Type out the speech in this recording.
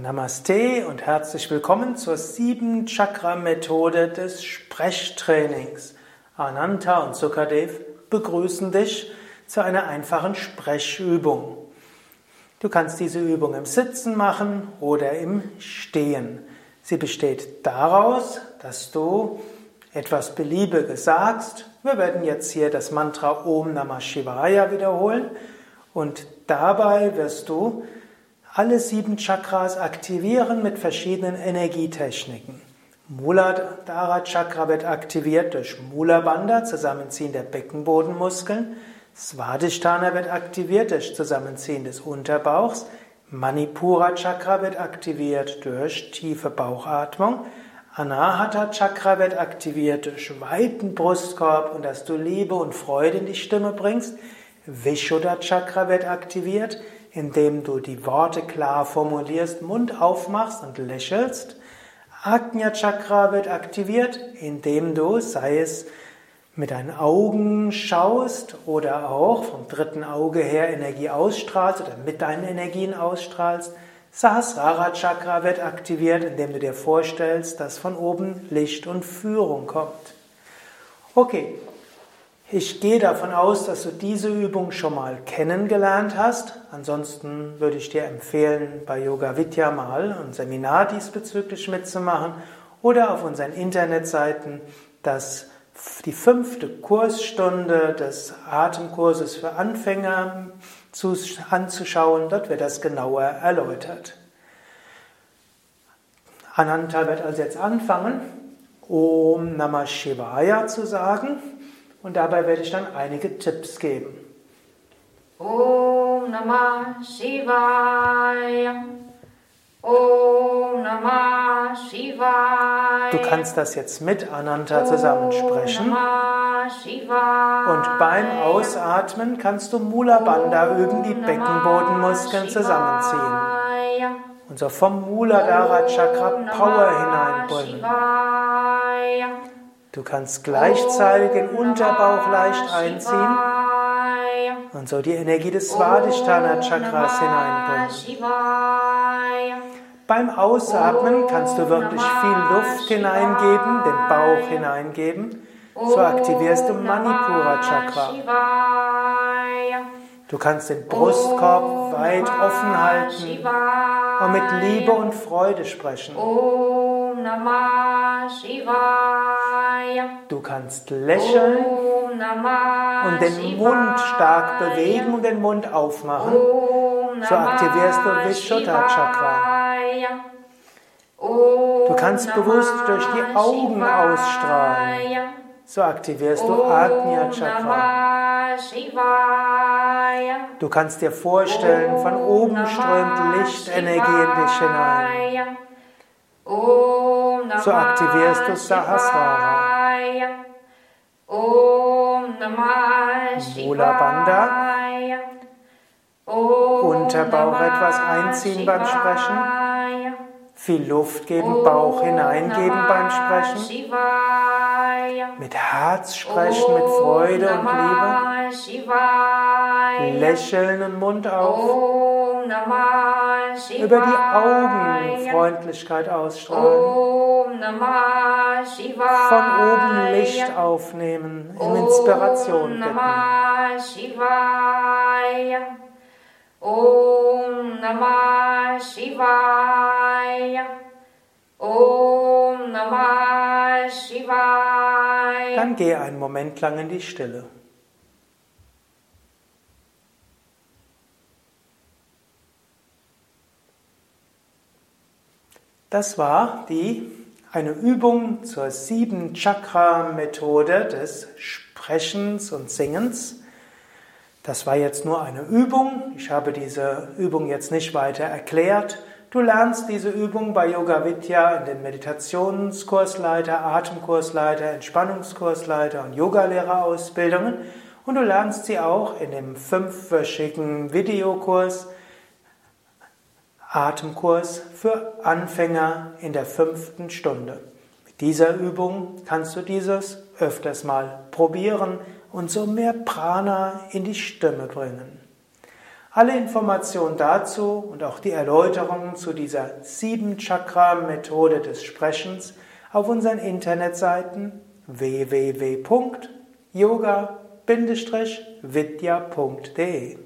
Namaste und herzlich willkommen zur sieben Chakra Methode des Sprechtrainings. Ananta und Sukadev begrüßen dich zu einer einfachen Sprechübung. Du kannst diese Übung im Sitzen machen oder im Stehen. Sie besteht daraus, dass du etwas Beliebiges sagst. Wir werden jetzt hier das Mantra Om Namah Shivaya wiederholen und dabei wirst du alle sieben Chakras aktivieren mit verschiedenen Energietechniken. Muladhara Chakra wird aktiviert durch Mula Bandha, Zusammenziehen der Beckenbodenmuskeln. Svadhisthana wird aktiviert durch Zusammenziehen des Unterbauchs. Manipura Chakra wird aktiviert durch tiefe Bauchatmung. Anahata Chakra wird aktiviert durch weiten Brustkorb und dass du Liebe und Freude in die Stimme bringst. Vishuddha Chakra wird aktiviert indem du die Worte klar formulierst, Mund aufmachst und lächelst. Ajna Chakra wird aktiviert, indem du, sei es mit deinen Augen schaust oder auch vom dritten Auge her Energie ausstrahlst oder mit deinen Energien ausstrahlst. Sahasrara Chakra wird aktiviert, indem du dir vorstellst, dass von oben Licht und Führung kommt. Okay, ich gehe davon aus, dass du diese Übung schon mal kennengelernt hast. Ansonsten würde ich dir empfehlen, bei Yoga Vidya mal ein Seminar diesbezüglich mitzumachen oder auf unseren Internetseiten das, die fünfte Kursstunde des Atemkurses für Anfänger zu, anzuschauen. Dort wird das genauer erläutert. Ananta wird also jetzt anfangen, Om Namah Shivaya zu sagen. Und dabei werde ich dann einige Tipps geben. Om Namah Shivaya. Om Namah Shivaya. Du kannst das jetzt mit Ananta zusammensprechen. Und beim Ausatmen kannst du Mula Bandha üben, die Beckenbodenmuskeln zusammenziehen. Und so vom Muladhara Chakra Power hineinbringen. Du kannst gleichzeitig den Unterbauch leicht einziehen und so die Energie des Svadhisthana Chakras hineinbringen. Beim Ausatmen kannst du wirklich viel Luft hineingeben, den Bauch hineingeben. So aktivierst du Manipura Chakra. Du kannst den Brustkorb weit offen halten und mit Liebe und Freude sprechen. Du kannst lächeln und den Mund stark bewegen und den Mund aufmachen. So aktivierst du Vishuddha Chakra. Du kannst bewusst durch die Augen ausstrahlen. So aktivierst du Ajna Chakra. Du kannst dir vorstellen, von oben strömt Lichtenergie in dich hinein. So aktivierst du Sahasrara. Mula Bandha. Unterbauch etwas einziehen beim Sprechen. Viel Luft geben, Bauch hineingeben beim Sprechen. Mit Herz sprechen, mit Freude und Liebe. Lächeln und Mund auf. Über die Augen Freundlichkeit ausstrahlen. Von oben Licht aufnehmen, in Inspiration bitten. Om Namah Shivaya. Om Namah Shivaya. Dann geh einen Moment lang in die Stille. Das war die, eine Übung zur sieben Chakra Methode des Sprechens und Singens. Das war jetzt nur eine Übung. Ich habe diese Übung jetzt nicht weiter erklärt. Du lernst diese Übung bei Yoga Vidya in den Meditationskursleiter, Atemkursleiter, Entspannungskursleiter und Yogalehrerausbildungen und du lernst sie auch in dem fünfwöchigen Videokurs Atemkurs für Anfänger in der fünften Stunde. Mit dieser Übung kannst du dieses öfters mal probieren und so mehr Prana in die Stimme bringen. Alle Informationen dazu und auch die Erläuterungen zu dieser sieben Chakra Methode des Sprechens auf unseren Internetseiten www.yoga-vidya.de